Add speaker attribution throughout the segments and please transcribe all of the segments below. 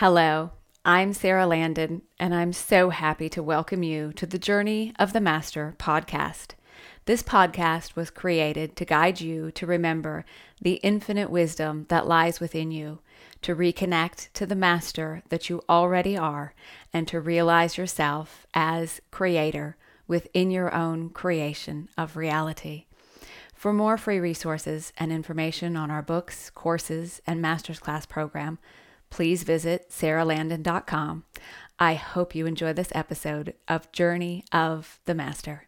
Speaker 1: Hello, I'm Sara Landon, and I'm so happy to welcome you to the Journey of the Master podcast. This podcast was created to guide you to remember the infinite wisdom that lies within you, to reconnect to the Master that you already are, and to realize yourself as creator within your own creation of reality. For more free resources and information on our books, courses, and master's class program, please visit saralandon.com. I hope you enjoy this episode of Journey of the Master.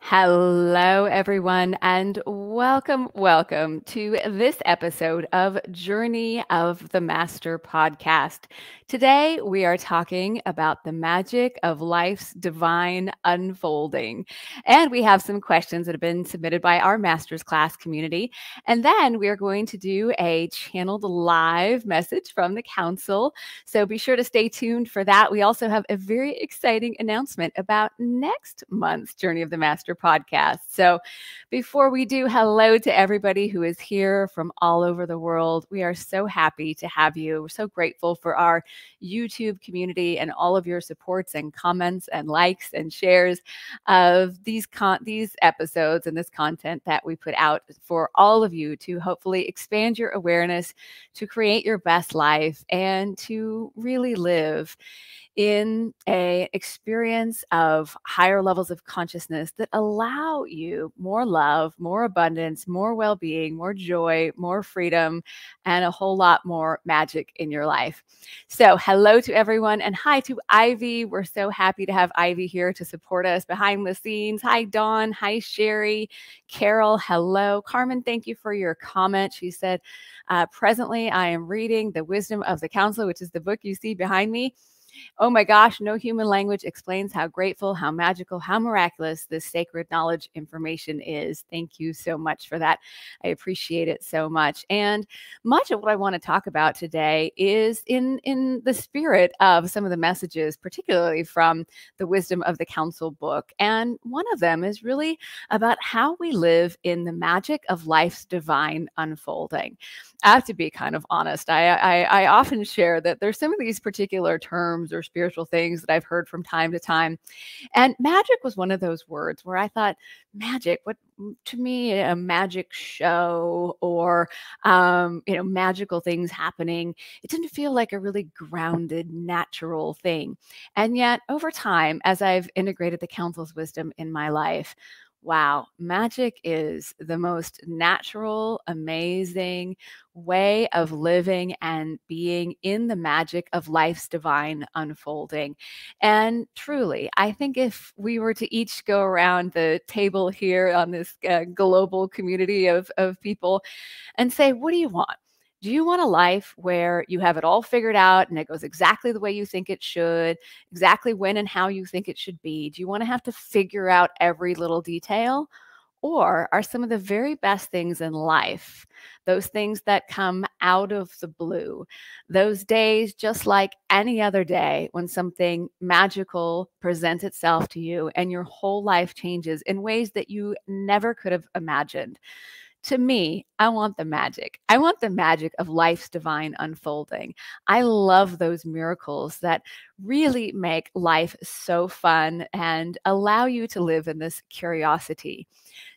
Speaker 1: Hello, everyone, and welcome, welcome to this episode of Journey of the Master podcast. Today, we are talking about the magic of life's divine unfolding. And we have some questions that have been submitted by our master's class community. And then we are going to do a channeled live message from the council. So be sure to stay tuned for that. We also have a very exciting announcement about next month's Journey of the Master podcast. So before we do, hello to everybody who is here from all over the world. We are so happy to have you. We're so grateful for our YouTube community and all of your supports and comments and likes and shares of these con- these episodes and this content that we put out for all of you to hopefully expand your awareness, to create your best life, and to really live in a experience of higher levels of consciousness that allow you more love, more abundance, more well-being, more joy, more freedom, and a whole lot more magic in your life. So, hello to everyone and hi to Ivy. We're so happy to have Ivy here to support us behind the scenes. Hi Dawn, hi Sherry, Carol, hello. Carmen, thank you for your comment. She said, uh, presently I am reading The Wisdom of the Council, which is the book you see behind me. Oh my gosh, no human language explains how grateful, how magical, how miraculous this sacred knowledge information is. Thank you so much for that. I appreciate it so much. And much of what I want to talk about today is in in the spirit of some of the messages, particularly from the Wisdom of the Council book. And one of them is really about how we live in the magic of life's divine unfolding. I have to be kind of honest. I, I, I often share that there's some of these particular terms or spiritual things that I've heard from time to time, and magic was one of those words where I thought, magic. What to me a magic show or um, you know magical things happening. It didn't feel like a really grounded, natural thing, and yet over time, as I've integrated the council's wisdom in my life wow, magic is the most natural, amazing way of living and being in the magic of life's divine unfolding. And truly, I think if we were to each go around the table here on this uh, global community of, of people and say, what do you want? Do you want a life where you have it all figured out and it goes exactly the way you think it should, exactly when and how you think it should be? Do you want to have to figure out every little detail? Or are some of the very best things in life those things that come out of the blue, those days just like any other day when something magical presents itself to you and your whole life changes in ways that you never could have imagined? To me, I want the magic. I want the magic of life's divine unfolding. I love those miracles that really make life so fun and allow you to live in this curiosity.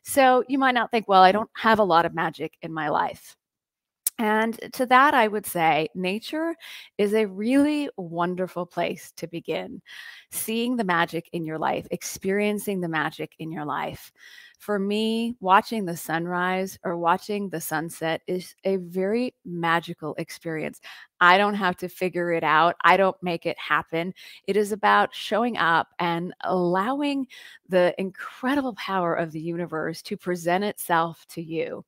Speaker 1: So you might not think, well, I don't have a lot of magic in my life. And to that, I would say nature is a really wonderful place to begin. Seeing the magic in your life, experiencing the magic in your life for me, watching the sunrise or watching the sunset is a very magical experience. I don't have to figure it out, I don't make it happen. It is about showing up and allowing the incredible power of the universe to present itself to you.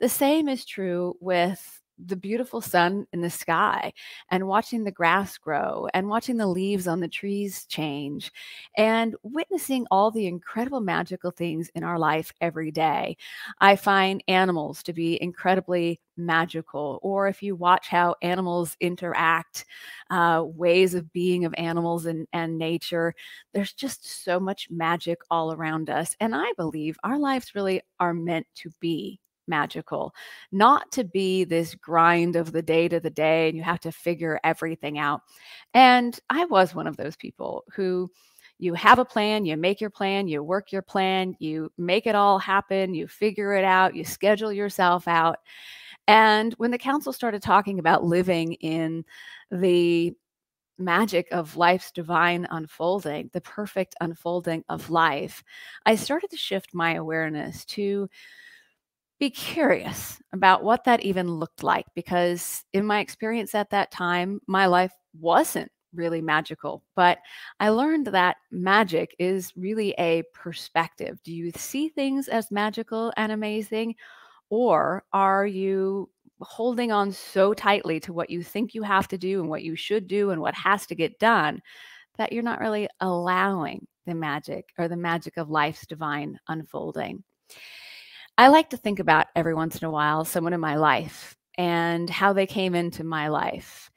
Speaker 1: The same is true with the beautiful sun in the sky and watching the grass grow and watching the leaves on the trees change and witnessing all the incredible magical things in our life every day. I find animals to be incredibly magical, or if you watch how animals interact, uh, ways of being of animals and, and nature, there's just so much magic all around us. And I believe our lives really are meant to be magical, not to be this grind of the day to the day and you have to figure everything out. And I was one of those people who you have a plan, you make your plan, you work your plan, you make it all happen, you figure it out, you schedule yourself out. And when the council started talking about living in the magic of life's divine unfolding, the perfect unfolding of life, I started to shift my awareness to be curious about what that even looked like because in my experience at that time, my life wasn't really magical. But I learned that magic is really a perspective. Do you see things as magical and amazing? Or are you holding on so tightly to what you think you have to do and what you should do and what has to get done that you're not really allowing the magic or the magic of life's divine unfolding? I like to think about every once in a while someone in my life and how they came into my life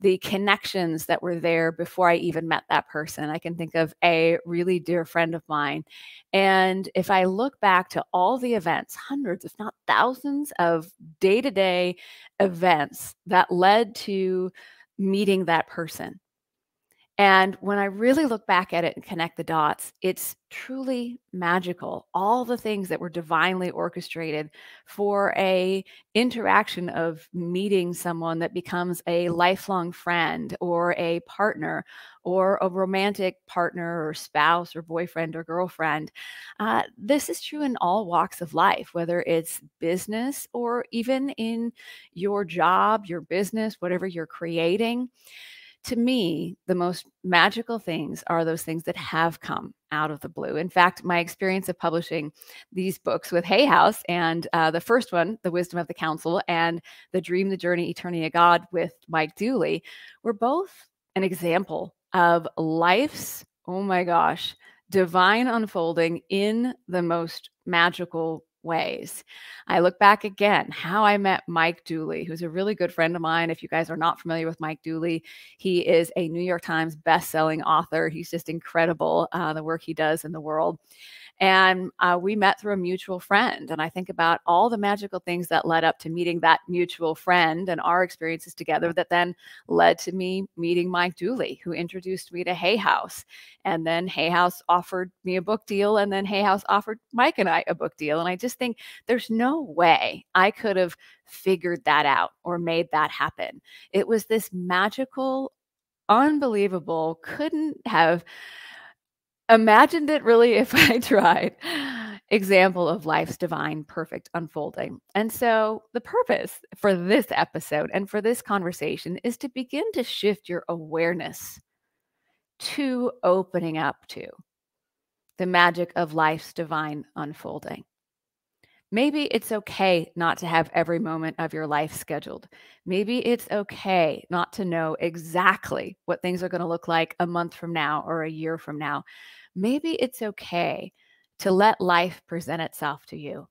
Speaker 1: the connections that were there before I even met that person. I can think of a really dear friend of mine. And if I look back to all the events, hundreds, if not thousands of day to day events that led to meeting that person, and when I really look back at it and connect the dots, it's truly magical. All the things that were divinely orchestrated for a interaction of meeting someone that becomes a lifelong friend or a partner or a romantic partner or spouse or boyfriend or girlfriend. Uh, this is true in all walks of life, whether it's business or even in your job, your business, whatever you're creating to me, the most magical things are those things that have come out of the blue. In fact, my experience of publishing these books with Hay House and uh, the first one, The Wisdom of the Council, and The Dream, the Journey, Eternity of God with Mike Dooley were both an example of life's, oh my gosh, divine unfolding in the most magical ways. I look back again, how I met Mike Dooley, who's a really good friend of mine. If you guys are not familiar with Mike Dooley, he is a New York Times best-selling author. He's just incredible, uh, the work he does in the world. And uh, we met through a mutual friend. And I think about all the magical things that led up to meeting that mutual friend and our experiences together that then led to me meeting Mike Dooley, who introduced me to Hay House. And then Hay House offered me a book deal. And then Hay House offered Mike and I a book deal. And I just think there's no way I could have figured that out or made that happen. It was this magical, unbelievable, couldn't have imagined it really if I tried. Example of life's divine, perfect unfolding. And so, the purpose for this episode and for this conversation is to begin to shift your awareness to opening up to the magic of life's divine unfolding. Maybe it's okay not to have every moment of your life scheduled. Maybe it's okay not to know exactly what things are going to look like a month from now or a year from now maybe it's okay to let life present itself to you.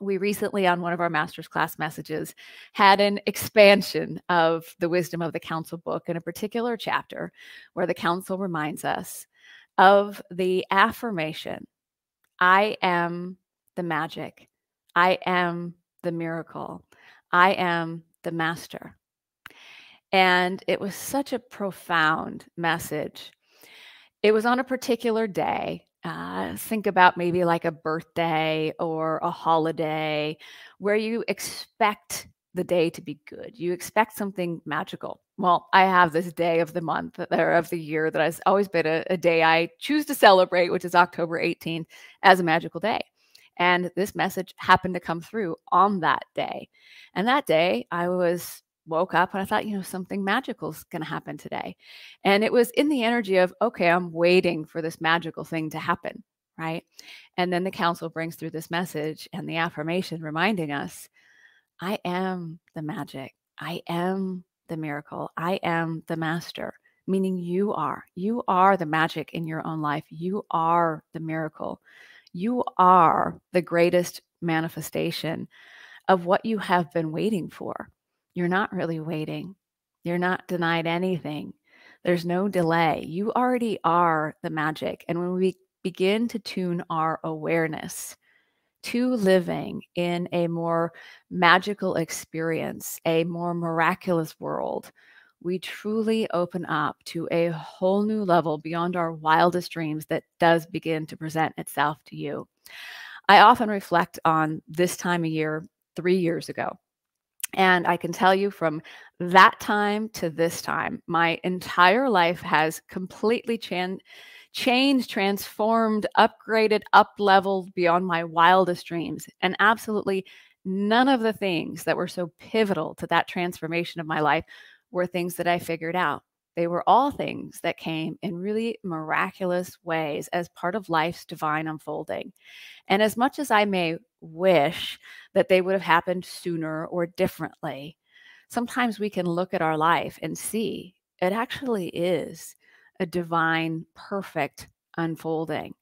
Speaker 1: We recently, on one of our master's class messages, had an expansion of the Wisdom of the Council book in a particular chapter where the council reminds us of the affirmation I am the magic, I am the miracle, I am the master. And it was such a profound message it was on a particular day. Uh, think about maybe like a birthday or a holiday where you expect the day to be good. You expect something magical. Well, I have this day of the month or of the year that has always been a, a day I choose to celebrate, which is October 18th, as a magical day. And this message happened to come through on that day. And that day, I was woke up and I thought, you know, something magical is going to happen today. And it was in the energy of, okay, I'm waiting for this magical thing to happen. Right. And then the council brings through this message and the affirmation reminding us, I am the magic. I am the miracle. I am the master, meaning you are. You are the magic in your own life. You are the miracle. You are the greatest manifestation of what you have been waiting for you're not really waiting. You're not denied anything. There's no delay. You already are the magic. And when we begin to tune our awareness to living in a more magical experience, a more miraculous world, we truly open up to a whole new level beyond our wildest dreams that does begin to present itself to you. I often reflect on this time of year three years ago. And I can tell you from that time to this time, my entire life has completely chan- changed, transformed, upgraded, up leveled beyond my wildest dreams. And absolutely none of the things that were so pivotal to that transformation of my life were things that I figured out. They were all things that came in really miraculous ways as part of life's divine unfolding. And as much as I may wish that they would have happened sooner or differently, sometimes we can look at our life and see it actually is a divine, perfect unfolding.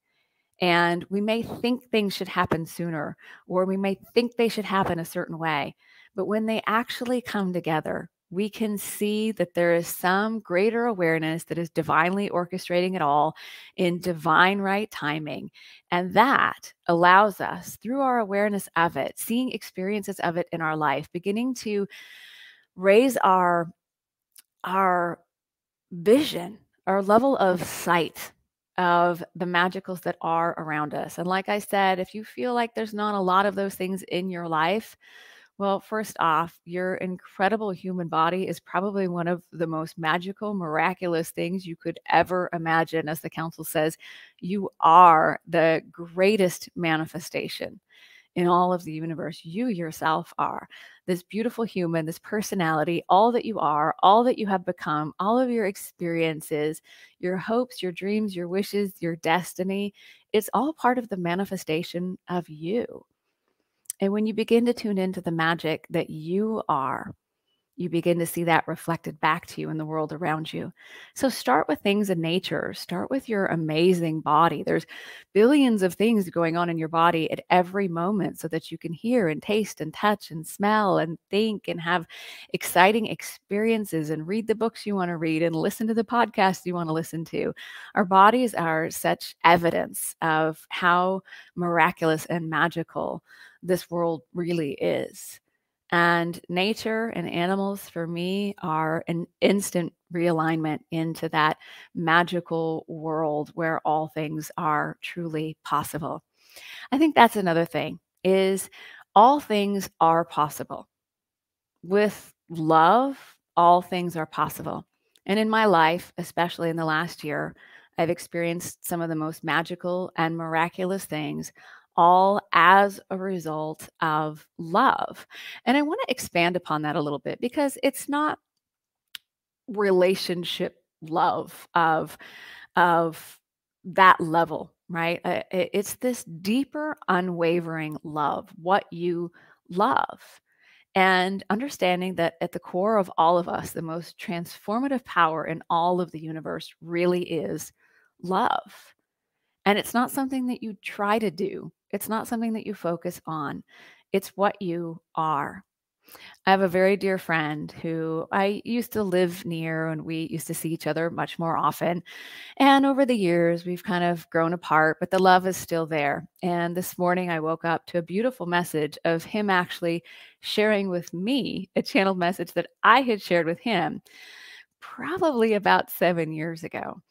Speaker 1: And we may think things should happen sooner, or we may think they should happen a certain way. But when they actually come together, we can see that there is some greater awareness that is divinely orchestrating it all in divine right timing. And that allows us, through our awareness of it, seeing experiences of it in our life, beginning to raise our, our vision, our level of sight of the magicals that are around us. And like I said, if you feel like there's not a lot of those things in your life, well, first off, your incredible human body is probably one of the most magical, miraculous things you could ever imagine. As the council says, you are the greatest manifestation in all of the universe. You yourself are this beautiful human, this personality, all that you are, all that you have become, all of your experiences, your hopes, your dreams, your wishes, your destiny. It's all part of the manifestation of you. And when you begin to tune into the magic that you are, you begin to see that reflected back to you in the world around you. So start with things in nature. Start with your amazing body. There's billions of things going on in your body at every moment so that you can hear and taste and touch and smell and think and have exciting experiences and read the books you want to read and listen to the podcasts you want to listen to. Our bodies are such evidence of how miraculous and magical this world really is. And nature and animals for me are an instant realignment into that magical world where all things are truly possible. I think that's another thing is all things are possible. With love, all things are possible. And in my life, especially in the last year, I've experienced some of the most magical and miraculous things all as a result of love. And I want to expand upon that a little bit because it's not relationship love of of that level, right? It's this deeper unwavering love, what you love. And understanding that at the core of all of us, the most transformative power in all of the universe really is love. And it's not something that you try to do, it's not something that you focus on, it's what you are. I have a very dear friend who I used to live near and we used to see each other much more often. And over the years, we've kind of grown apart, but the love is still there. And this morning, I woke up to a beautiful message of him actually sharing with me a channeled message that I had shared with him probably about seven years ago.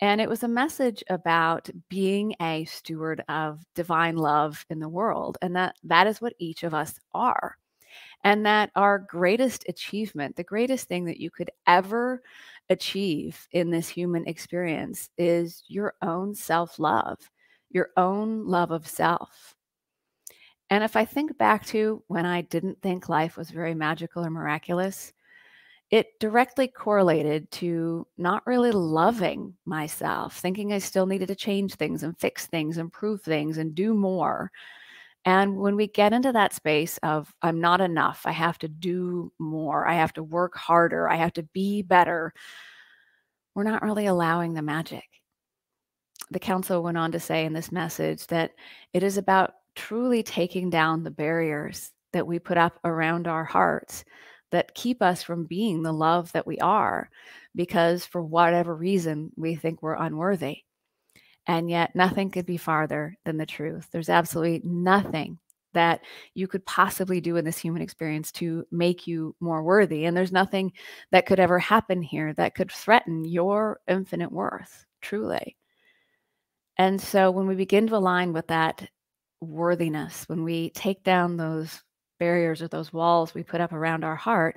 Speaker 1: And it was a message about being a steward of divine love in the world, and that that is what each of us are. And that our greatest achievement, the greatest thing that you could ever achieve in this human experience is your own self love, your own love of self. And if I think back to when I didn't think life was very magical or miraculous, it directly correlated to not really loving myself, thinking I still needed to change things and fix things, improve things, and do more. And when we get into that space of, I'm not enough, I have to do more, I have to work harder, I have to be better, we're not really allowing the magic. The council went on to say in this message that it is about truly taking down the barriers that we put up around our hearts that keep us from being the love that we are because for whatever reason we think we're unworthy. And yet, nothing could be farther than the truth. There's absolutely nothing that you could possibly do in this human experience to make you more worthy. And there's nothing that could ever happen here that could threaten your infinite worth, truly. And so when we begin to align with that worthiness, when we take down those barriers or those walls we put up around our heart,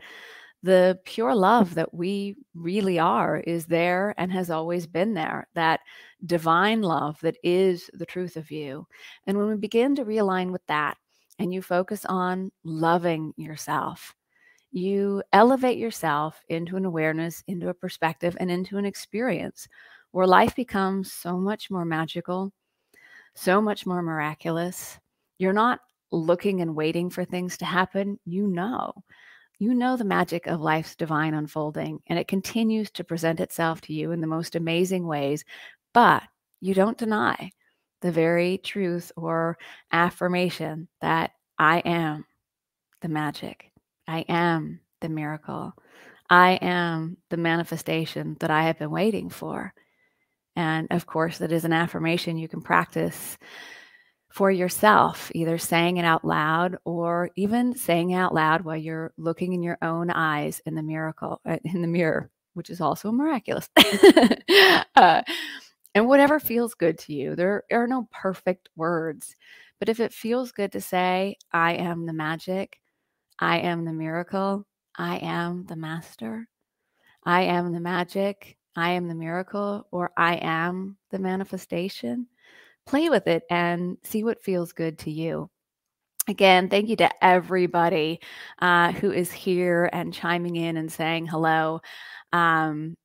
Speaker 1: the pure love that we really are is there and has always been there. That divine love that is the truth of you. And when we begin to realign with that and you focus on loving yourself, you elevate yourself into an awareness, into a perspective, and into an experience where life becomes so much more magical, so much more miraculous. You're not looking and waiting for things to happen. You know, you know the magic of life's divine unfolding, and it continues to present itself to you in the most amazing ways. But you don't deny the very truth or affirmation that I am the magic, I am the miracle, I am the manifestation that I have been waiting for. And of course, that is an affirmation you can practice for yourself, either saying it out loud or even saying out loud while you're looking in your own eyes in the miracle uh, in the mirror, which is also miraculous. uh, and whatever feels good to you, there are no perfect words, but if it feels good to say, "I am the magic," "I am the miracle," "I am the master," "I am the magic," I am the miracle or I am the manifestation. Play with it and see what feels good to you. Again, thank you to everybody uh, who is here and chiming in and saying hello. Um,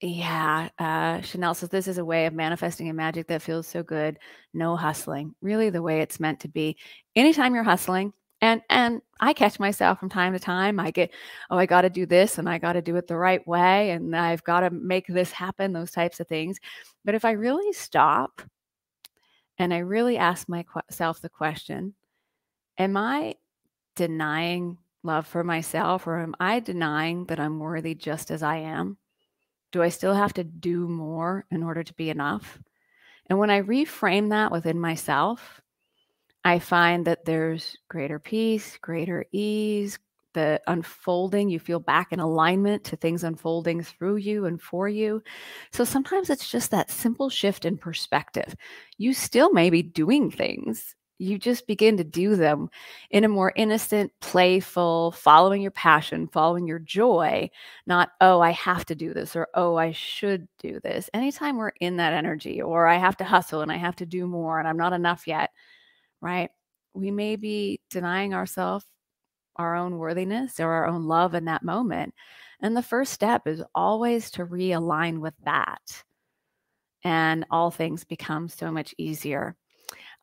Speaker 1: yeah, uh, Chanel says this is a way of manifesting a magic that feels so good. No hustling, really the way it's meant to be. Anytime you're hustling, and and i catch myself from time to time i get oh i got to do this and i got to do it the right way and i've got to make this happen those types of things but if i really stop and i really ask myself the question am i denying love for myself or am i denying that i'm worthy just as i am? Do i still have to do more in order to be enough? And when i reframe that within myself I find that there's greater peace, greater ease, the unfolding, you feel back in alignment to things unfolding through you and for you. So sometimes it's just that simple shift in perspective. You still may be doing things, you just begin to do them in a more innocent, playful, following your passion, following your joy, not, oh, I have to do this or oh, I should do this. Anytime we're in that energy, or I have to hustle and I have to do more and I'm not enough yet right? We may be denying ourselves our own worthiness or our own love in that moment. And the first step is always to realign with that. And all things become so much easier.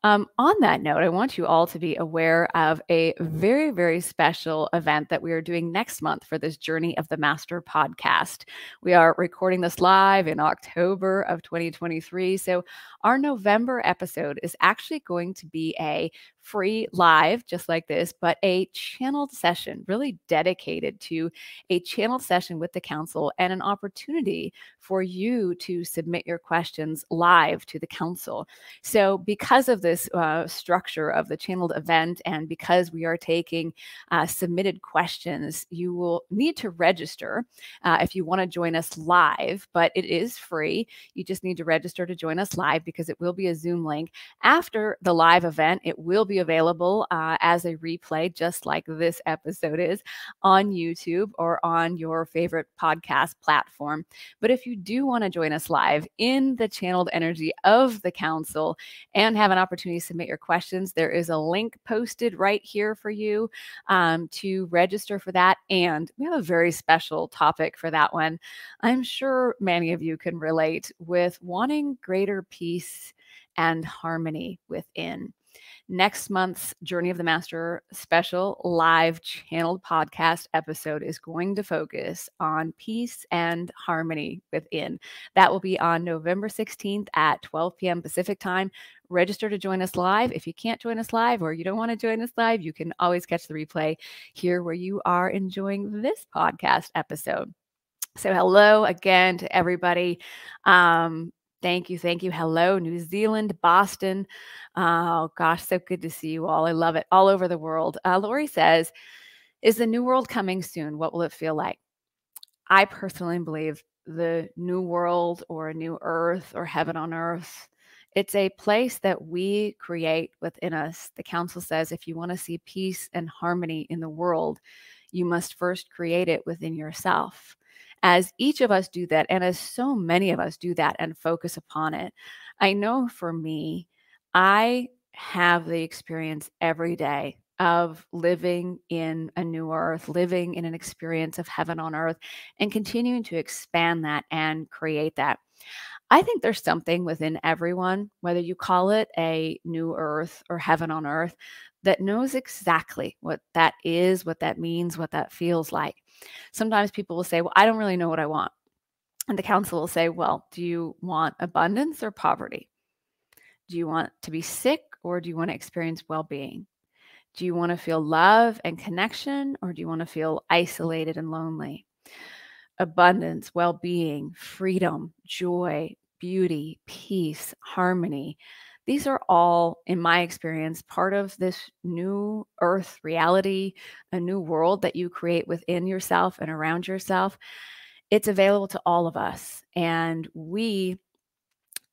Speaker 1: Um, on that note, I want you all to be aware of a very, very special event that we are doing next month for this Journey of the Master podcast. We are recording this live in October of 2023. So, our November episode is actually going to be a free live, just like this, but a channeled session, really dedicated to a channeled session with the council and an opportunity for you to submit your questions live to the council. So, because of this uh, structure of the channeled event, and because we are taking uh, submitted questions, you will need to register uh, if you want to join us live, but it is free. You just need to register to join us live because it will be a Zoom link. After the live event, it will be available uh, as a replay, just like this episode is on YouTube or on your favorite podcast platform. But if you do want to join us live in the channeled energy of the council and have an opportunity to submit your questions, there is a link posted right here for you um, to register for that. And we have a very special topic for that one. I'm sure many of you can relate with wanting greater peace and harmony within. Next month's Journey of the Master special live channeled podcast episode is going to focus on peace and harmony within. That will be on November 16th at 12 p.m. Pacific time. Register to join us live. If you can't join us live or you don't want to join us live, you can always catch the replay here where you are enjoying this podcast episode. So, hello again to everybody. Um, Thank you. Thank you. Hello, New Zealand, Boston. Oh, gosh, so good to see you all. I love it. All over the world. Uh, Lori says, Is the new world coming soon? What will it feel like? I personally believe the new world or a new earth or heaven on earth. It's a place that we create within us. The council says if you want to see peace and harmony in the world, you must first create it within yourself. As each of us do that, and as so many of us do that and focus upon it, I know for me, I have the experience every day of living in a new earth, living in an experience of heaven on earth, and continuing to expand that and create that. I think there's something within everyone, whether you call it a new earth or heaven on earth, that knows exactly what that is, what that means, what that feels like. Sometimes people will say, Well, I don't really know what I want. And the council will say, Well, do you want abundance or poverty? Do you want to be sick or do you want to experience well being? Do you want to feel love and connection, or do you want to feel isolated and lonely? Abundance, well being, freedom, joy, beauty, peace, harmony. These are all, in my experience, part of this new earth reality, a new world that you create within yourself and around yourself. It's available to all of us. And we,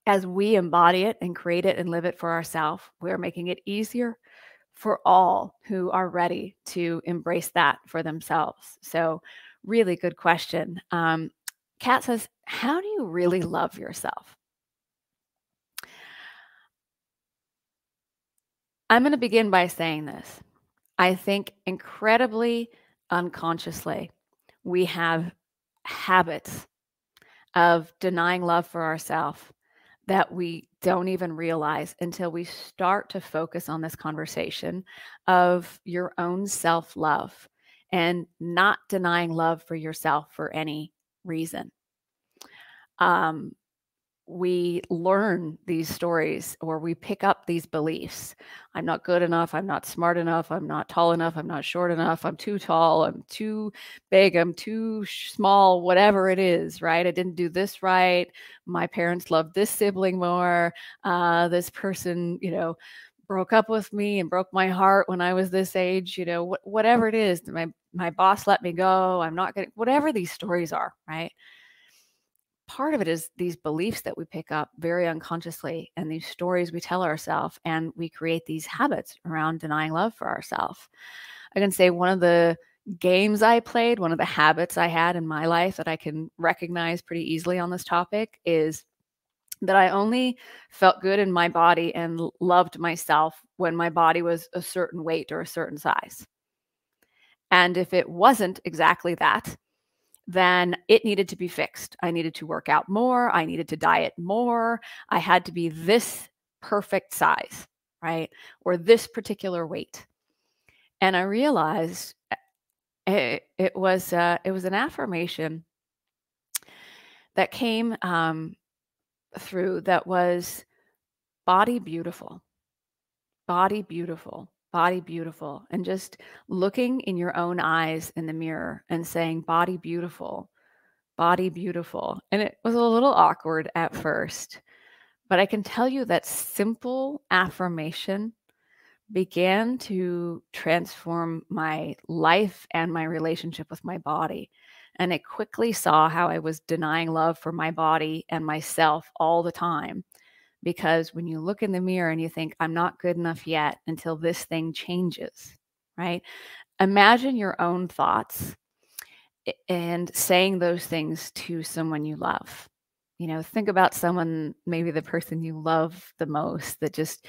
Speaker 1: as we embody it and create it and live it for ourselves, we're making it easier, for all who are ready to embrace that for themselves. So, really good question. Um, Kat says, How do you really love yourself? I'm going to begin by saying this. I think incredibly unconsciously, we have habits of denying love for ourselves that we don't even realize until we start to focus on this conversation of your own self love and not denying love for yourself for any reason. Um, we learn these stories or we pick up these beliefs. I'm not good enough. I'm not smart enough. I'm not tall enough. I'm not short enough. I'm too tall. I'm too big. I'm too small, whatever it is, right? I didn't do this right. My parents loved this sibling more. Uh, this person, you know, broke up with me and broke my heart when I was this age, you know, wh- whatever it is. My, my boss let me go. I'm not going whatever these stories are, right? Part of it is these beliefs that we pick up very unconsciously and these stories we tell ourselves and we create these habits around denying love for ourselves i can say one of the games i played one of the habits i had in my life that i can recognize pretty easily on this topic is that i only felt good in my body and loved myself when my body was a certain weight or a certain size. And if it wasn't exactly that then it needed to be fixed. I needed to work out more. I needed to diet more. I had to be this perfect size, right? Or this particular weight. And I realized it, eh, eh, it was uh, it was an affirmation that came um, through that was body beautiful, body beautiful body beautiful and just looking in your own eyes in the mirror and saying body beautiful body beautiful and it was a little awkward at first but i can tell you that simple affirmation began to transform my life and my relationship with my body and I quickly saw how I was denying love for my body and myself all the time because when you look in the mirror and you think, I'm not good enough yet until this thing changes, right? Imagine your own thoughts and saying those things to someone you love. You know, think about someone, maybe the person you love the most, that just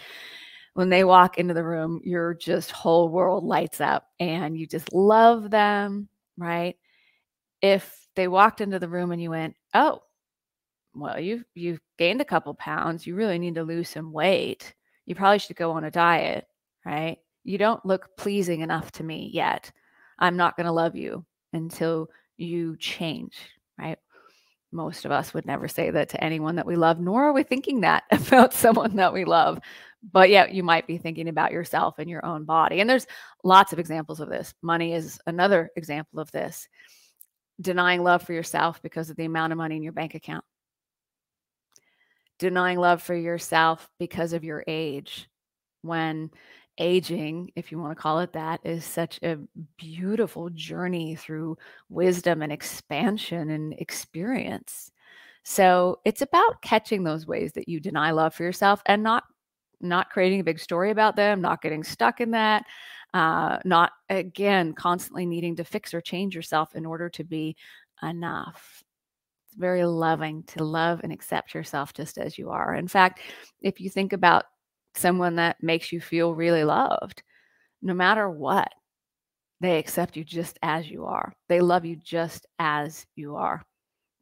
Speaker 1: when they walk into the room, your just whole world lights up and you just love them, right? If they walked into the room and you went, Oh, well, you've you've gained a couple pounds. You really need to lose some weight. You probably should go on a diet, right? You don't look pleasing enough to me yet. I'm not going to love you until you change, right? Most of us would never say that to anyone that we love, nor are we thinking that about someone that we love. But yeah, you might be thinking about yourself and your own body. And there's lots of examples of this. Money is another example of this. Denying love for yourself because of the amount of money in your bank account denying love for yourself because of your age when aging, if you want to call it that, is such a beautiful journey through wisdom and expansion and experience. So it's about catching those ways that you deny love for yourself and not not creating a big story about them, not getting stuck in that, uh, not again constantly needing to fix or change yourself in order to be enough. Very loving to love and accept yourself just as you are. In fact, if you think about someone that makes you feel really loved, no matter what, they accept you just as you are. They love you just as you are.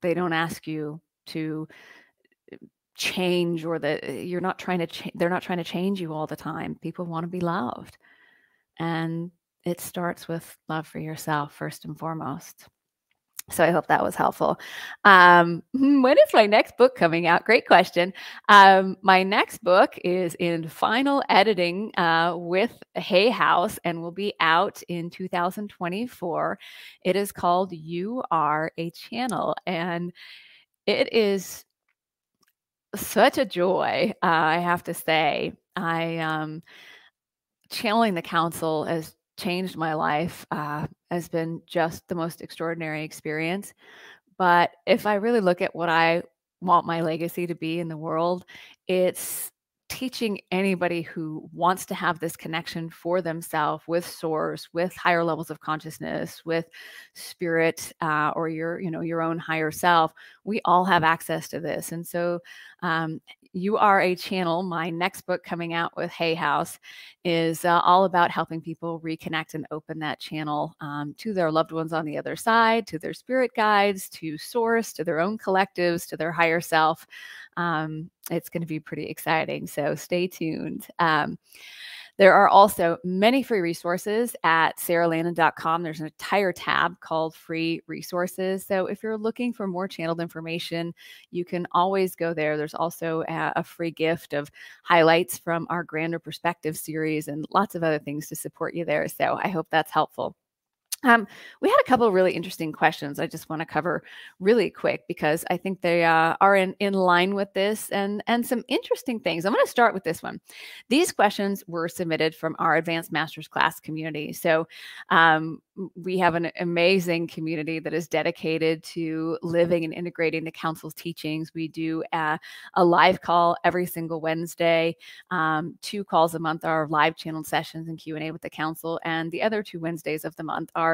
Speaker 1: They don't ask you to uh, change or that uh, you're not trying to cha- they're not trying to change you all the time. People want to be loved. And it starts with love for yourself first and foremost. So I hope that was helpful. Um, when is my next book coming out? Great question. Um, my next book is in final editing uh, with Hay House and will be out in 2024. It is called You Are a Channel, and it is such a joy. Uh, I have to say, I um, channeling the council has changed my life. Uh, has been just the most extraordinary experience. But if I really look at what I want my legacy to be in the world, it's teaching anybody who wants to have this connection for themselves with source with higher levels of consciousness with spirit uh, or your you know your own higher self we all have access to this and so um, you are a channel. My next book coming out with Hay House is uh, all about helping people reconnect and open that channel um, to their loved ones on the other side, to their spirit guides, to source, to their own collectives, to their higher self. Um, it's going to be pretty exciting. So stay tuned. Um, there are also many free resources at saralandon.com. There's an entire tab called free resources. So if you're looking for more channeled information, you can always go there. There's also a free gift of highlights from our Grander Perspective series and lots of other things to support you there. So I hope that's helpful. Um, we had a couple of really interesting questions I just want to cover really quick because I think they uh, are in, in line with this and, and some interesting things. I'm going to start with this one. These questions were submitted from our Advanced Masters class community. So um, we have an amazing community that is dedicated to living and integrating the council's teachings. We do a, a live call every single Wednesday. Um, two calls a month are live channel sessions and Q&A with the council. And the other two Wednesdays of the month are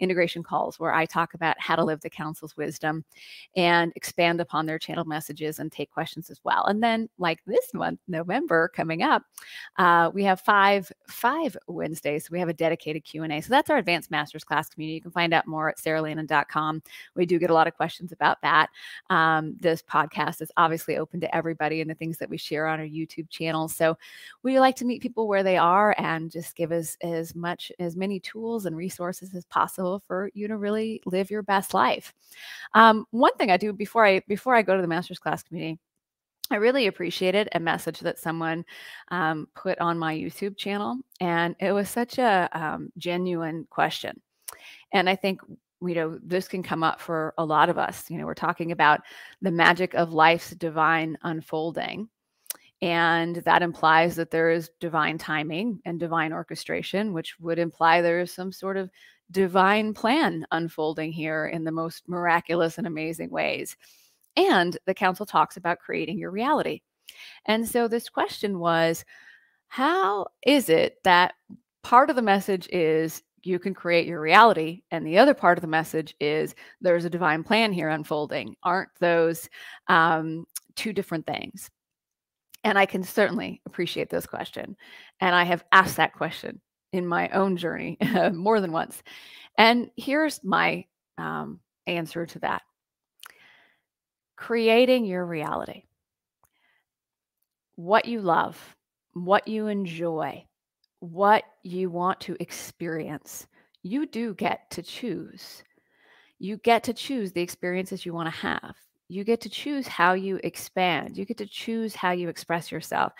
Speaker 1: integration calls where I talk about how to live the council's wisdom and expand upon their channel messages and take questions as well. And then, like this month, November coming up, uh, we have five five Wednesdays. So we have a dedicated Q and A. So that's our advanced masters class community. You can find out more at saralandon.com. We do get a lot of questions about that. Um, this podcast is obviously open to everybody and the things that we share on our YouTube channel. So we like to meet people where they are and just give us as much as many tools and resources as possible for you to really live your best life. Um, one thing I do before I before I go to the master's class community, I really appreciated a message that someone um, put on my YouTube channel, and it was such a um, genuine question. And I think you know this can come up for a lot of us. You know, we're talking about the magic of life's divine unfolding. And that implies that there is divine timing and divine orchestration, which would imply there is some sort of divine plan unfolding here in the most miraculous and amazing ways. And the council talks about creating your reality. And so this question was how is it that part of the message is you can create your reality and the other part of the message is there's a divine plan here unfolding aren't those um, two different things and i can certainly appreciate this question and i have asked that question in my own journey more than once. And here's my um, answer to that creating your reality. What you love, what you enjoy, what you want to experience, you do get to choose. You get to choose the experiences you want to have. You get to choose how you expand. You get to choose how you express yourself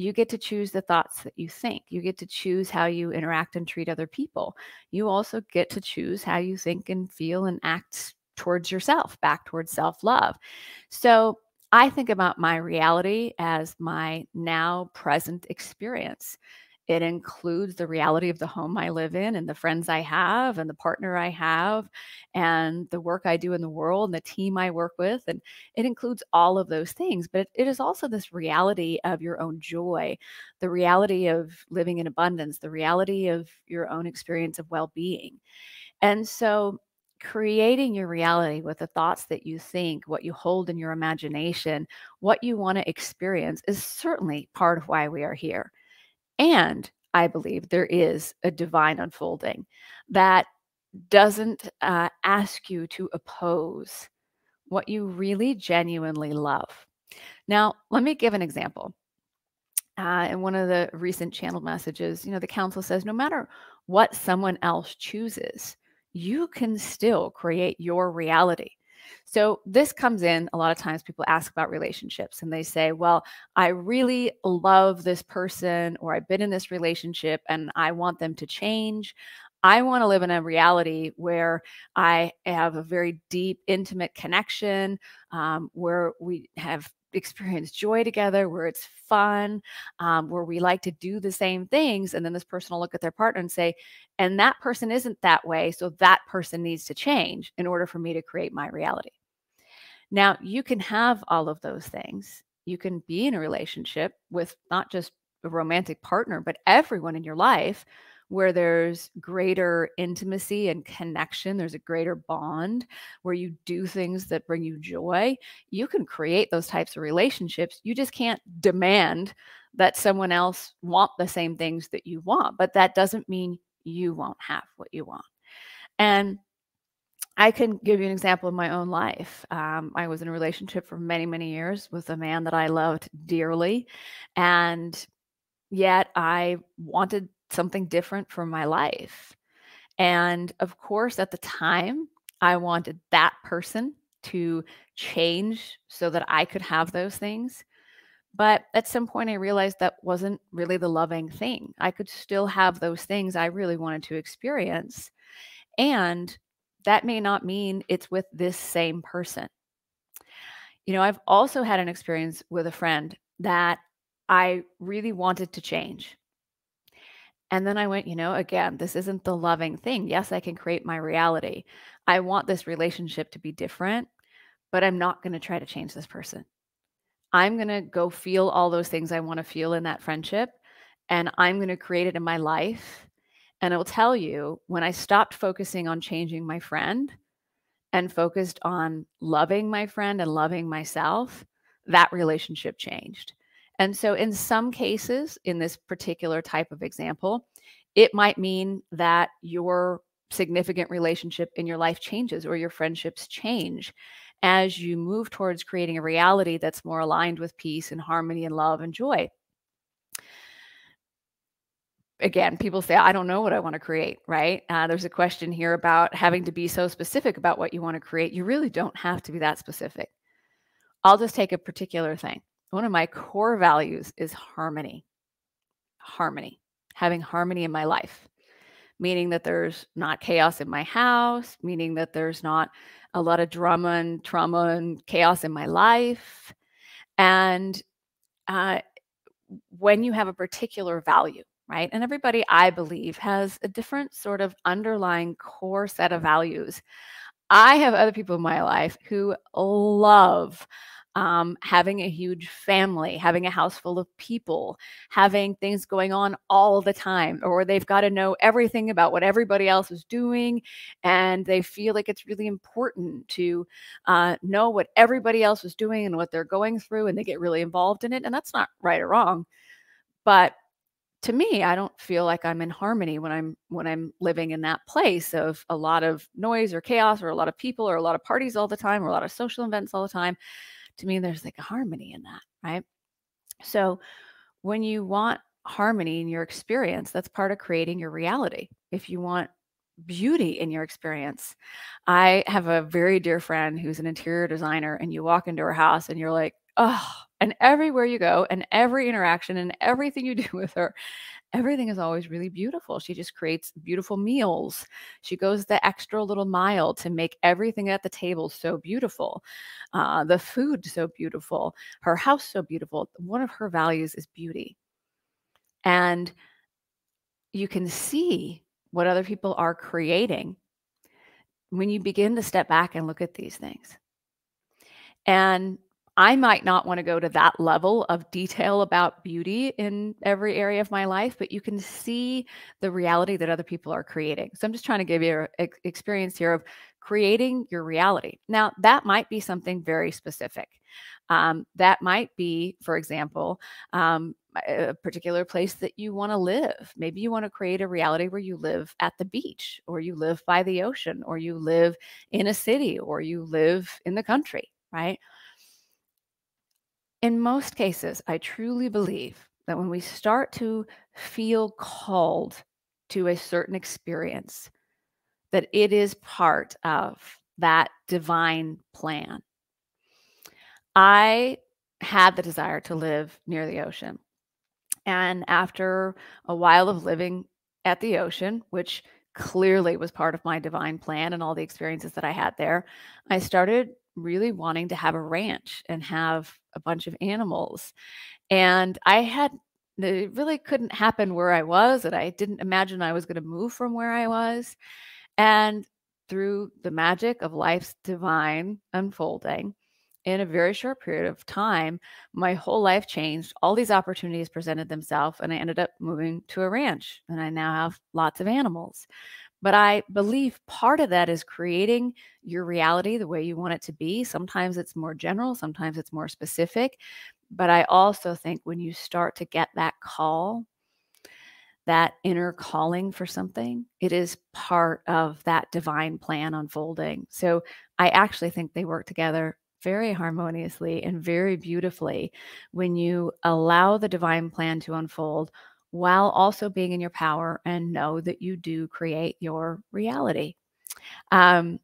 Speaker 1: you get to choose the thoughts that you think. You get to choose how you interact and treat other people. You also get to choose how you think and feel and act towards yourself, back towards self love. So I think about my reality as my now present experience. It includes the reality of the home I live in and the friends I have and the partner I have and the work I do in the world and the team I work with. And it includes all of those things. But it is also this reality of your own joy, the reality of living in abundance, the reality of your own experience of well being. And so, creating your reality with the thoughts that you think, what you hold in your imagination, what you want to experience is certainly part of why we are here. And I believe there is a divine unfolding that doesn't uh, ask you to oppose what you really genuinely love. Now, let me give an example. Uh, in one of the recent channel messages, you know, the council says no matter what someone else chooses, you can still create your reality. So this comes in a lot of times people ask about relationships and they say, "Well, I really love this person or I've been in this relationship and I want them to change. I want to live in a reality where I have a very deep, intimate connection, um, where we have experience joy together, where it's fun, um, where we like to do the same things. And then this person will look at their partner and say, and that person isn't that way. So that person needs to change in order for me to create my reality. Now, you can have all of those things. You can be in a relationship with not just a romantic partner, but everyone in your life where there's greater intimacy and connection, there's a greater bond where you do things that bring you joy, you can create those types of relationships. You just can't demand that someone else want the same things that you want, but that doesn't mean you won't have what you want. And I can give you an example of my own life. Um, I was in a relationship for many, many years with a man that I loved dearly. And yet I wanted something different for my life. And of course, at the time, I wanted that person to change so that I could have those things. But at some point, I realized that wasn't really the loving thing. I could still have those things I really wanted to experience. And that may not mean it's with this same person. You know, I've also had an experience with a friend that I really wanted to change. And then I went, you know, again, this isn't the loving thing. Yes, I can create my reality. I want this relationship to be different, but I'm not going to try to change this person. I'm going to go feel all those things I want to feel in that friendship, and I'm going to create it in my life. And I'll tell you, when I stopped focusing on changing my friend and focused on loving my friend and loving myself, that relationship changed. And so, in some cases, in this particular type of example, it might mean that your significant relationship in your life changes or your friendships change as you move towards creating a reality that's more aligned with peace and harmony and love and joy. Again, people say, I don't know what I want to create, right? Uh, there's a question here about having to be so specific about what you want to create. You really don't have to be that specific. I'll just take a particular thing one of my core values is harmony. Harmony, having harmony in my life, meaning that there's not chaos in my house, meaning that there's not a lot of drama and trauma and chaos in my life. And uh, when you have a particular value, right? And everybody, I believe, has a different sort of underlying core set of values. I have other people in my life who love um, having a huge family, having a house full of people, having things going on all the time, or they've got to know everything about what everybody else is doing. And they feel like it's really important to uh, know what everybody else is doing and what they're going through, and they get really involved in it. And that's not right or wrong. But to me i don't feel like i'm in harmony when i'm when i'm living in that place of a lot of noise or chaos or a lot of people or a lot of parties all the time or a lot of social events all the time to me, there's like a harmony in that, right? So when you want harmony in your experience, that's part of creating your reality. If you want beauty in your experience, I have a very dear friend who's an interior designer, and you walk into her house and you're like, oh, and everywhere you go, and every interaction, and everything you do with her, everything is always really beautiful. She just creates beautiful meals. She goes the extra little mile to make everything at the table so beautiful, uh, the food so beautiful, her house so beautiful. One of her values is beauty. And you can see what other people are creating when you begin to step back and look at these things. And I might not want to go to that level of detail about beauty in every area of my life, but you can see the reality that other people are creating. So I'm just trying to give you an experience here of creating your reality. Now, that might be something very specific. Um, that might be, for example, um, a particular place that you want to live. Maybe you want to create a reality where you live at the beach, or you live by the ocean, or you live in a city, or you live in the country, right? In most cases, I truly believe that when we start to feel called to a certain experience, that it is part of that divine plan. I had the desire to live near the ocean. And after a while of living at the ocean, which clearly was part of my divine plan and all the experiences that I had there, I started really wanting to have a ranch and have a bunch of animals. And I had it really couldn't happen where I was, and I didn't imagine I was going to move from where I was. And through the magic of life's divine unfolding, in a very short period of time, my whole life changed. All these opportunities presented themselves, and I ended up moving to a ranch, and I now have lots of animals. But I believe part of that is creating your reality the way you want it to be. Sometimes it's more general, sometimes it's more specific. But I also think when you start to get that call, that inner calling for something, it is part of that divine plan unfolding. So I actually think they work together very harmoniously and very beautifully when you allow the divine plan to unfold while also being in your power and know that you do create your reality. Um,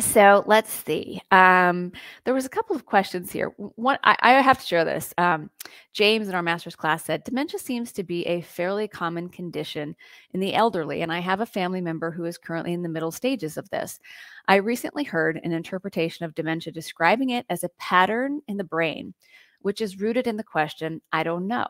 Speaker 1: so let's see. Um, there was a couple of questions here. One, I, I have to share this. Um, James in our master's class said dementia seems to be a fairly common condition in the elderly, and I have a family member who is currently in the middle stages of this. I recently heard an interpretation of dementia describing it as a pattern in the brain, which is rooted in the question, "I don't know."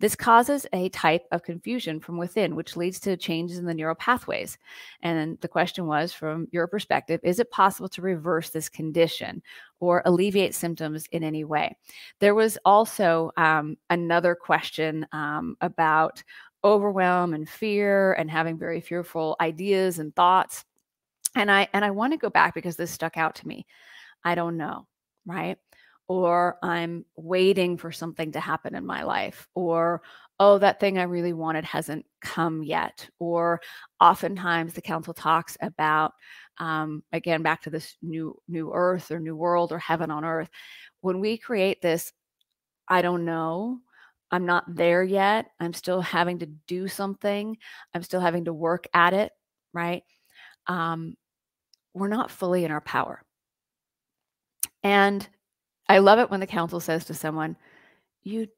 Speaker 1: This causes a type of confusion from within, which leads to changes in the neural pathways. And the question was from your perspective, is it possible to reverse this condition or alleviate symptoms in any way? There was also um, another question um, about overwhelm and fear and having very fearful ideas and thoughts. And I and I want to go back because this stuck out to me. I don't know, right? Or I'm waiting for something to happen in my life, or oh, that thing I really wanted hasn't come yet. Or oftentimes the council talks about, um, again, back to this new new earth or new world or heaven on earth. When we create this, I don't know. I'm not there yet. I'm still having to do something. I'm still having to work at it, right? Um, we're not fully in our power. And I love it when the council says to someone, You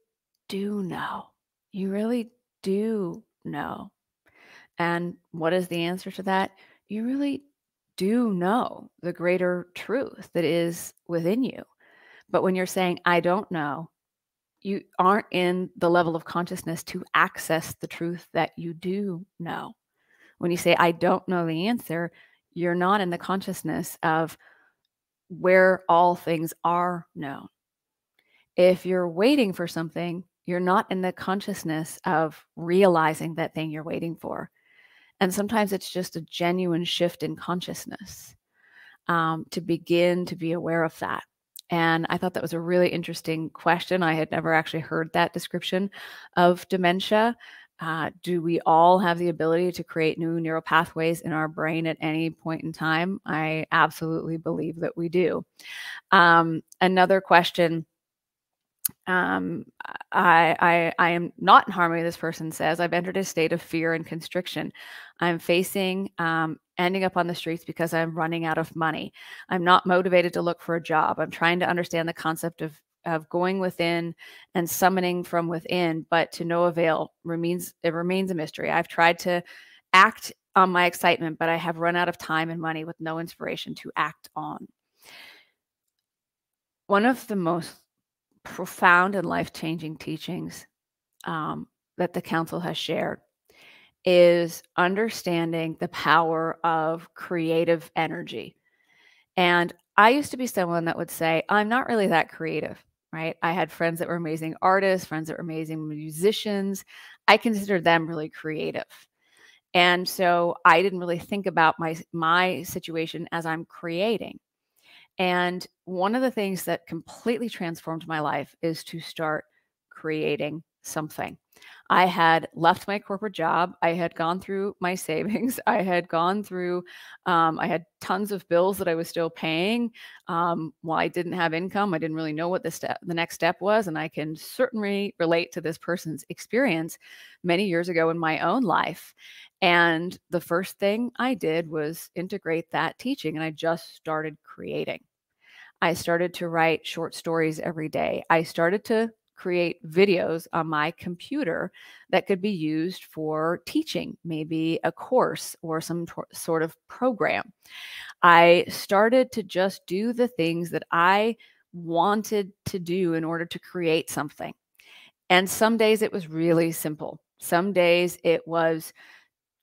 Speaker 1: do know. You really do know. And what is the answer to that? You really do know the greater truth that is within you. But when you're saying, I don't know, you aren't in the level of consciousness to access the truth that you do know. When you say, I don't know the answer, you're not in the consciousness of where all things are known. If you're waiting for something, you're not in the consciousness of realizing that thing you're waiting for. And sometimes it's just a genuine shift in consciousness um, to begin to be aware of that. And I thought that was a really interesting question. I had never actually heard that description of dementia. Uh, do we all have the ability to create new neural pathways in our brain at any point in time? I absolutely believe that we do. Um, another question. Um, I, I, I am not in harmony, this person says. I've entered a state of fear and constriction. I'm facing um, ending up on the streets because I'm running out of money. I'm not motivated to look for a job. I'm trying to understand the concept of of going within and summoning from within, but to no avail remains it remains a mystery. I've tried to act on my excitement, but I have run out of time and money with no inspiration to act on. One of the most profound and life changing teachings um, that the council has shared is understanding the power of creative energy. And I used to be someone that would say, I'm not really that creative, right? I had friends that were amazing artists, friends that were amazing musicians. I considered them really creative. And so I didn't really think about my my situation as I'm creating. And one of the things that completely transformed my life is to start creating something. I had left my corporate job. I had gone through my savings. I had gone through, um, I had tons of bills that I was still paying. Um, while I didn't have income, I didn't really know what the step, the next step was. And I can certainly relate to this person's experience many years ago in my own life. And the first thing I did was integrate that teaching and I just started creating. I started to write short stories every day. I started to create videos on my computer that could be used for teaching, maybe a course or some t- sort of program. I started to just do the things that I wanted to do in order to create something. And some days it was really simple. Some days it was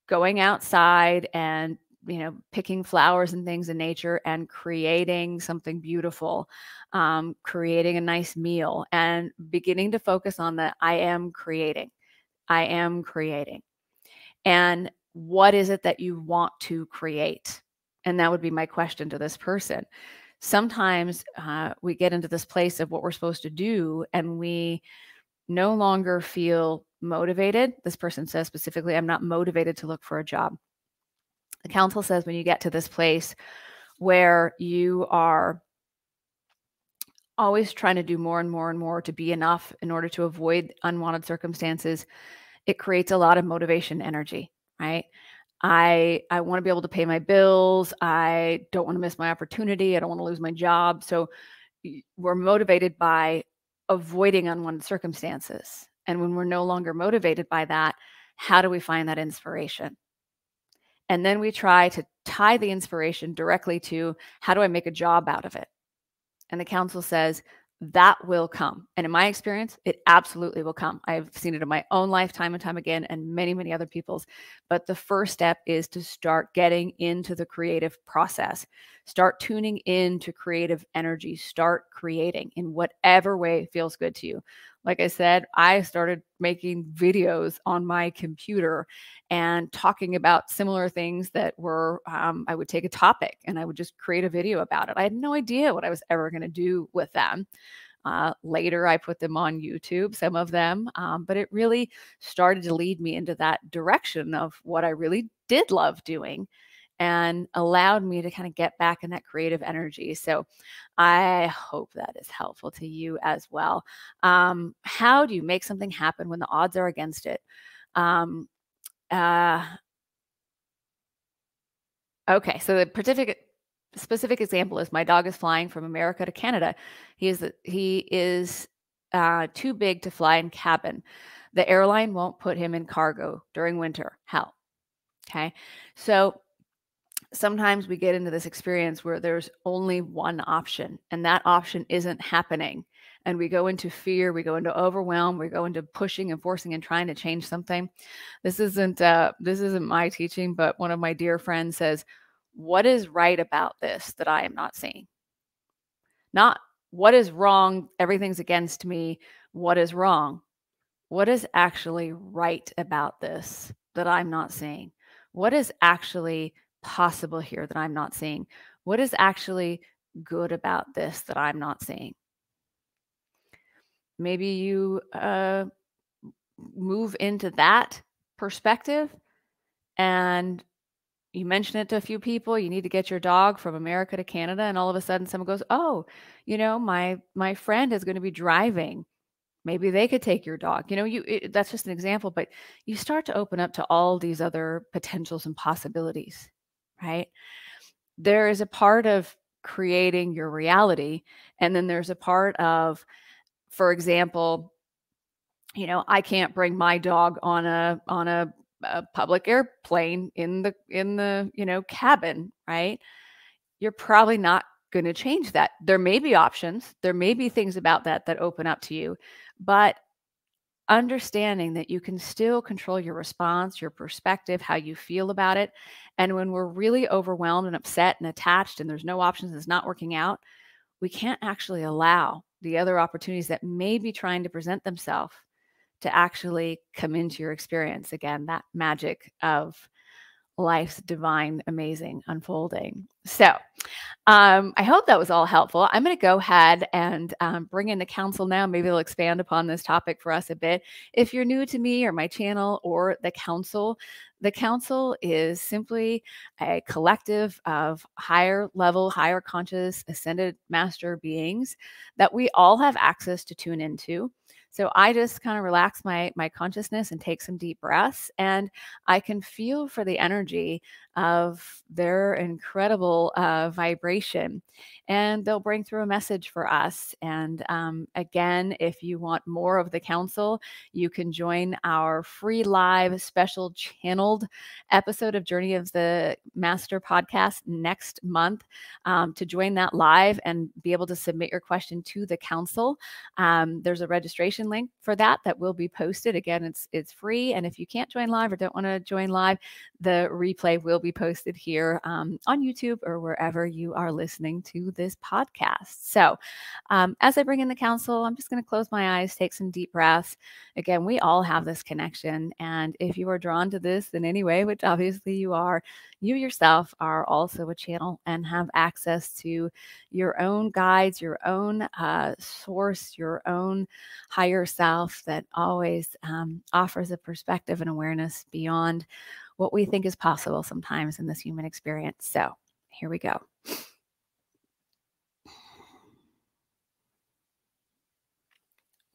Speaker 1: going outside and you know picking flowers and things in nature and creating something beautiful um, creating a nice meal and beginning to focus on that i am creating i am creating and what is it that you want to create and that would be my question to this person sometimes uh, we get into this place of what we're supposed to do and we no longer feel motivated. This person says specifically, I'm not motivated to look for a job. The council says when you get to this place where you are always trying to do more and more and more to be enough in order to avoid unwanted circumstances, it creates a lot of motivation energy, right? I I want to be able to pay my bills. I don't want to miss my opportunity. I don't want to lose my job. So we're motivated by avoiding unwanted circumstances. And when we're no longer motivated by that, how do we find that inspiration? And then we try to tie the inspiration directly to how do I make a job out of it? And the council says that will come. And in my experience, it absolutely will come. I've seen it in my own life time and time again, and many, many other people's. But the first step is to start getting into the creative process. Start tuning in to creative energy. Start creating in whatever way feels good to you. Like I said, I started making videos on my computer and talking about similar things that were, um, I would take a topic and I would just create a video about it. I had no idea what I was ever going to do with them. Uh, later, I put them on YouTube, some of them, um, but it really started to lead me into that direction of what I really did love doing and allowed me to kind of get back in that creative energy. So I hope that is helpful to you as well. Um, how do you make something happen when the odds are against it? Um, uh, okay, so the specific specific example is my dog is flying from America to Canada. He is he is uh, too big to fly in cabin. The airline won't put him in cargo during winter. Hell. Okay. So sometimes we get into this experience where there's only one option and that option isn't happening. And we go into fear we go into overwhelm we go into pushing and forcing and trying to change something. This isn't uh, this isn't my teaching but one of my dear friends says what is right about this that i am not seeing? Not what is wrong? Everything's against me. What is wrong? What is actually right about this that i'm not seeing? What is actually possible here that I'm not seeing? What is actually good about this that I'm not seeing? Maybe you uh, move into that perspective and you mention it to a few people you need to get your dog from america to canada and all of a sudden someone goes oh you know my my friend is going to be driving maybe they could take your dog you know you it, that's just an example but you start to open up to all these other potentials and possibilities right? There is a part of creating your reality. And then there's a part of, for example, you know, I can't bring my dog on a on a, a public airplane in the in the, you know, cabin, right? You're probably not going to change that. There may be options, there may be things about that that open up to you, but understanding that you can still control your response, your perspective, how you feel about it. And when we're really overwhelmed and upset and attached and there's no options, it's not working out, we can't actually allow the other opportunities that may be trying to present themselves to actually come into your experience. Again, that magic of life's divine, amazing unfolding. So, um, I hope that was all helpful. I'm going to go ahead and um, bring in the council now. Maybe they'll expand upon this topic for us a bit. If you're new to me or my channel or the council, the council is simply a collective of higher level, higher conscious, ascended master beings that we all have access to tune into. So I just kind of relax my my consciousness and take some deep breaths and I can feel for the energy of their incredible uh, vibration. And they'll bring through a message for us. And um, again, if you want more of the council, you can join our free live special channeled episode of Journey of the Master podcast next month. Um, to join that live and be able to submit your question to the council, um, there's a registration link for that that will be posted. Again, it's it's free. And if you can't join live or don't want to join live, the replay will be posted here um, on YouTube or wherever you are listening to this podcast. So, um, as I bring in the council, I'm just going to close my eyes, take some deep breaths. Again, we all have this connection. And if you are drawn to this in any way, which obviously you are, you yourself are also a channel and have access to your own guides, your own uh, source, your own higher self that always um, offers a perspective and awareness beyond what we think is possible sometimes in this human experience. So here we go.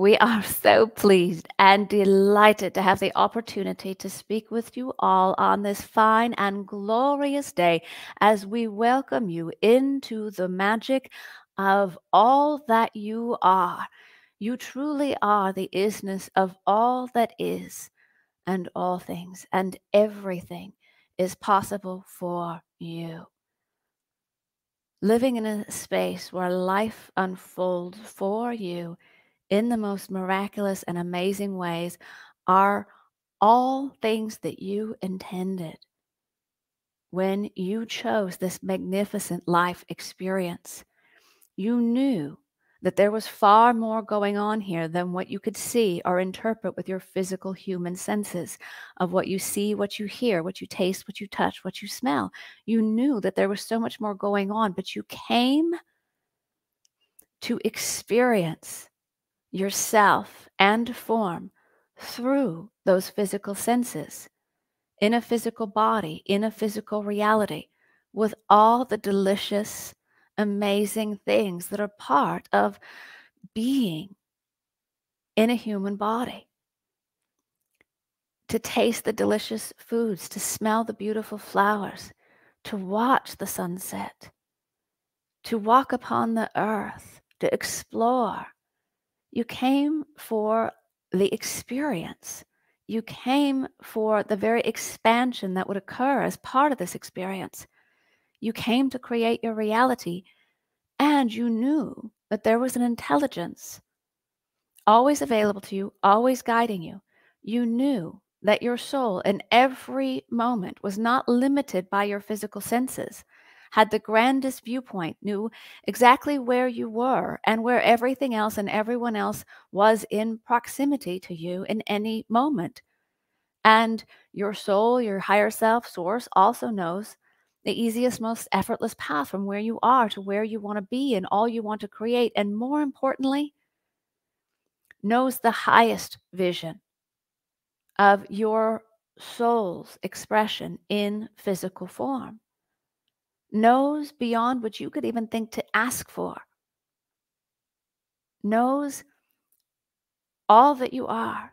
Speaker 1: We are so pleased and delighted to have the opportunity to speak with you all on this fine and glorious day as we welcome you into the magic of all that you are. You truly are the isness of all that is and all things and everything is possible for you. Living in a space where life unfolds for you in the most miraculous and amazing ways are all things that you intended when you chose this magnificent life experience. You knew that there was far more going on here than what you could see or interpret with your physical human senses of what you see, what you hear, what you taste, what you touch, what you smell. You knew that there was so much more going on, but you came to experience yourself and form through those physical senses in a physical body, in a physical reality, with all the delicious amazing things that are part of being in a human body. To taste the delicious foods, to smell the beautiful flowers, to watch the sunset, to walk upon the earth, to explore. You came for the experience. You came for the very expansion that would occur as part of this experience. You came to create your reality, and you knew that there was an intelligence always available to you, always guiding you. You knew that your soul in every moment was not limited by your physical senses, had the grandest viewpoint, knew exactly where you were and where everything else and everyone else was in proximity to you in any moment. And your soul, your higher self, source, also knows the easiest, most effortless path from where you are to where you want to be and all you want to create. And more importantly, knows the highest vision of your soul's expression in physical form, knows beyond what you could even think to ask for, knows all that you are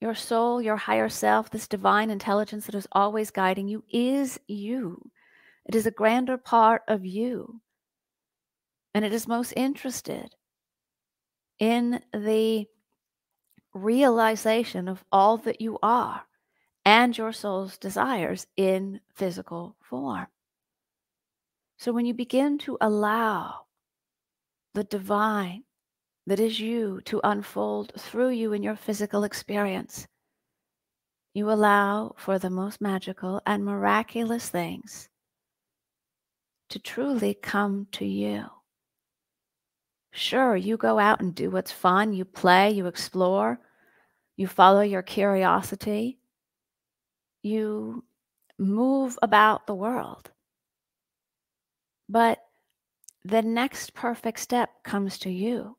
Speaker 1: your soul, your higher self, this divine intelligence that is always guiding you, is you. It is a grander part of you and it is most interested in the realization of all that you are and your soul's desires in physical form. So when you begin to allow the divine that is you to unfold through you in your physical experience, you allow for the most magical and miraculous things to truly come to you. Sure, you go out and do what's fun, you play, you explore, you follow your curiosity, you move about the world. But the next perfect step comes to you.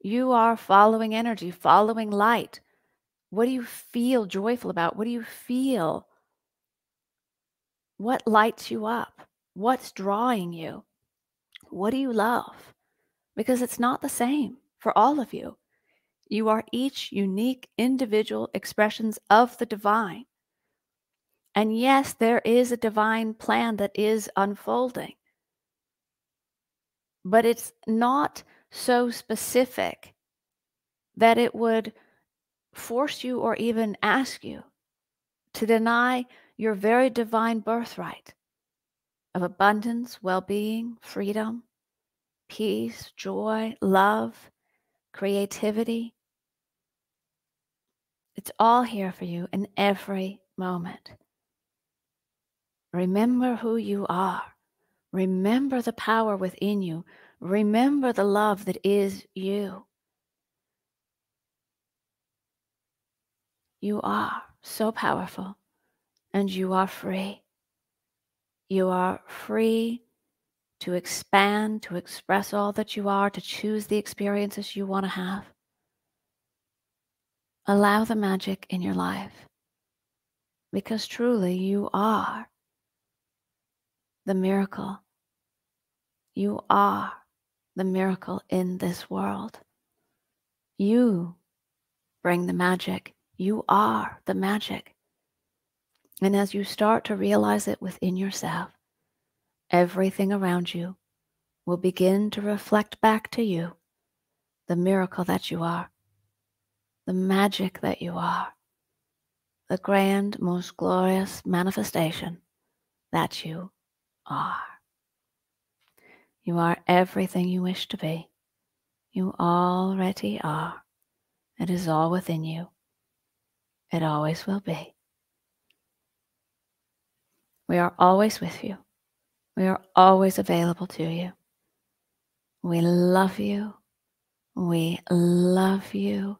Speaker 1: You are following energy, following light. What do you feel joyful about? What do you feel? What lights you up? What's drawing you? What do you love? Because it's not the same for all of you. You are each unique individual expressions of the divine. And yes, there is a divine plan that is unfolding, but it's not so specific that it would force you or even ask you to deny your very divine birthright of abundance, well being, freedom, peace, joy, love, creativity. It's all here for you in every moment. Remember who you are. Remember the power within you. Remember the love that is you. You are so powerful and you are free. You are free to expand, to express all that you are, to choose the experiences you want to have. Allow the magic in your life because truly you are the miracle. You are the miracle in this world. You bring the magic. You are the magic. And as you start to realize it within yourself, everything around you will begin to reflect back to you the miracle that you are, the magic that you are, the grand, most glorious manifestation that you are. You are everything you wish to be. You already are. It is all within you. It always will be. We are always with you. We are always available to you. We love you. We love you.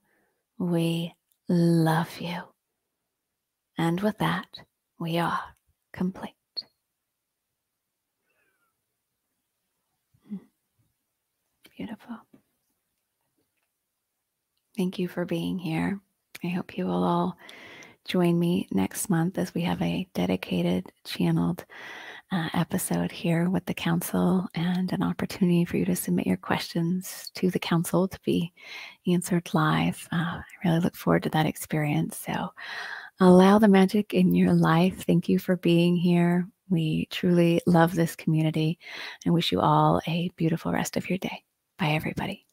Speaker 1: We love you. And with that, we are complete. Beautiful. Thank you for being here. I hope you will all join me next month as we have a dedicated, channeled uh, episode here with the council and an opportunity for you to submit your questions to the council to be answered live. Uh, I really look forward to that experience. So, allow the magic in your life. Thank you for being here. We truly love this community and wish you all a beautiful rest of your day. Bye, everybody.